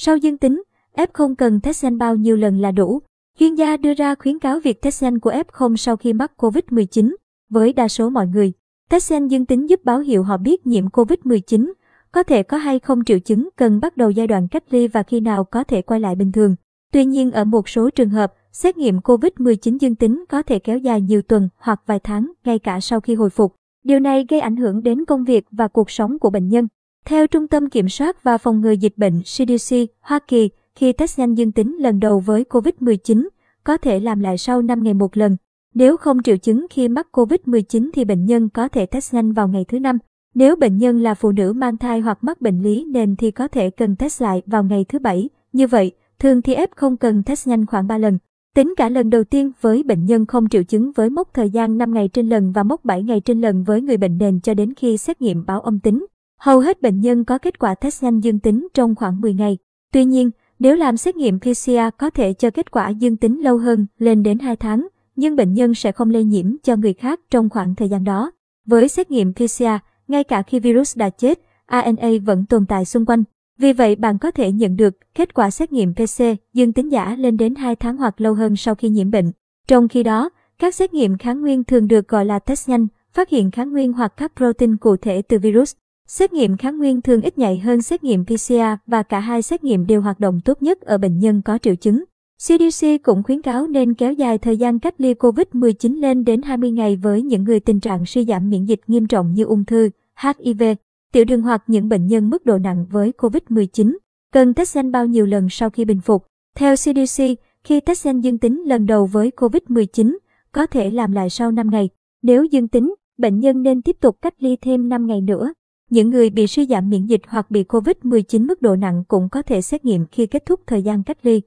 Sau dương tính, F0 cần test nhanh bao nhiêu lần là đủ? Chuyên gia đưa ra khuyến cáo việc test nhanh của F0 sau khi mắc COVID-19. Với đa số mọi người, test nhanh dương tính giúp báo hiệu họ biết nhiễm COVID-19, có thể có hay không triệu chứng cần bắt đầu giai đoạn cách ly và khi nào có thể quay lại bình thường. Tuy nhiên ở một số trường hợp, xét nghiệm COVID-19 dương tính có thể kéo dài nhiều tuần hoặc vài tháng, ngay cả sau khi hồi phục. Điều này gây ảnh hưởng đến công việc và cuộc sống của bệnh nhân. Theo Trung tâm Kiểm soát và Phòng ngừa Dịch bệnh CDC Hoa Kỳ, khi test nhanh dương tính lần đầu với COVID-19, có thể làm lại sau 5 ngày một lần. Nếu không triệu chứng khi mắc COVID-19 thì bệnh nhân có thể test nhanh vào ngày thứ năm. Nếu bệnh nhân là phụ nữ mang thai hoặc mắc bệnh lý nền thì có thể cần test lại vào ngày thứ bảy. Như vậy, thường thì F không cần test nhanh khoảng 3 lần. Tính cả lần đầu tiên với bệnh nhân không triệu chứng với mốc thời gian 5 ngày trên lần và mốc 7 ngày trên lần với người bệnh nền cho đến khi xét nghiệm báo âm tính. Hầu hết bệnh nhân có kết quả test nhanh dương tính trong khoảng 10 ngày. Tuy nhiên, nếu làm xét nghiệm PCR có thể cho kết quả dương tính lâu hơn, lên đến 2 tháng, nhưng bệnh nhân sẽ không lây nhiễm cho người khác trong khoảng thời gian đó. Với xét nghiệm PCR, ngay cả khi virus đã chết, RNA vẫn tồn tại xung quanh. Vì vậy bạn có thể nhận được kết quả xét nghiệm PC dương tính giả lên đến 2 tháng hoặc lâu hơn sau khi nhiễm bệnh. Trong khi đó, các xét nghiệm kháng nguyên thường được gọi là test nhanh, phát hiện kháng nguyên hoặc các protein cụ thể từ virus. Xét nghiệm kháng nguyên thường ít nhạy hơn xét nghiệm PCR và cả hai xét nghiệm đều hoạt động tốt nhất ở bệnh nhân có triệu chứng. CDC cũng khuyến cáo nên kéo dài thời gian cách ly COVID-19 lên đến 20 ngày với những người tình trạng suy giảm miễn dịch nghiêm trọng như ung thư, HIV, tiểu đường hoặc những bệnh nhân mức độ nặng với COVID-19. Cần test nhanh bao nhiêu lần sau khi bình phục? Theo CDC, khi test nhanh dương tính lần đầu với COVID-19, có thể làm lại sau 5 ngày. Nếu dương tính, bệnh nhân nên tiếp tục cách ly thêm 5 ngày nữa. Những người bị suy giảm miễn dịch hoặc bị COVID-19 mức độ nặng cũng có thể xét nghiệm khi kết thúc thời gian cách ly.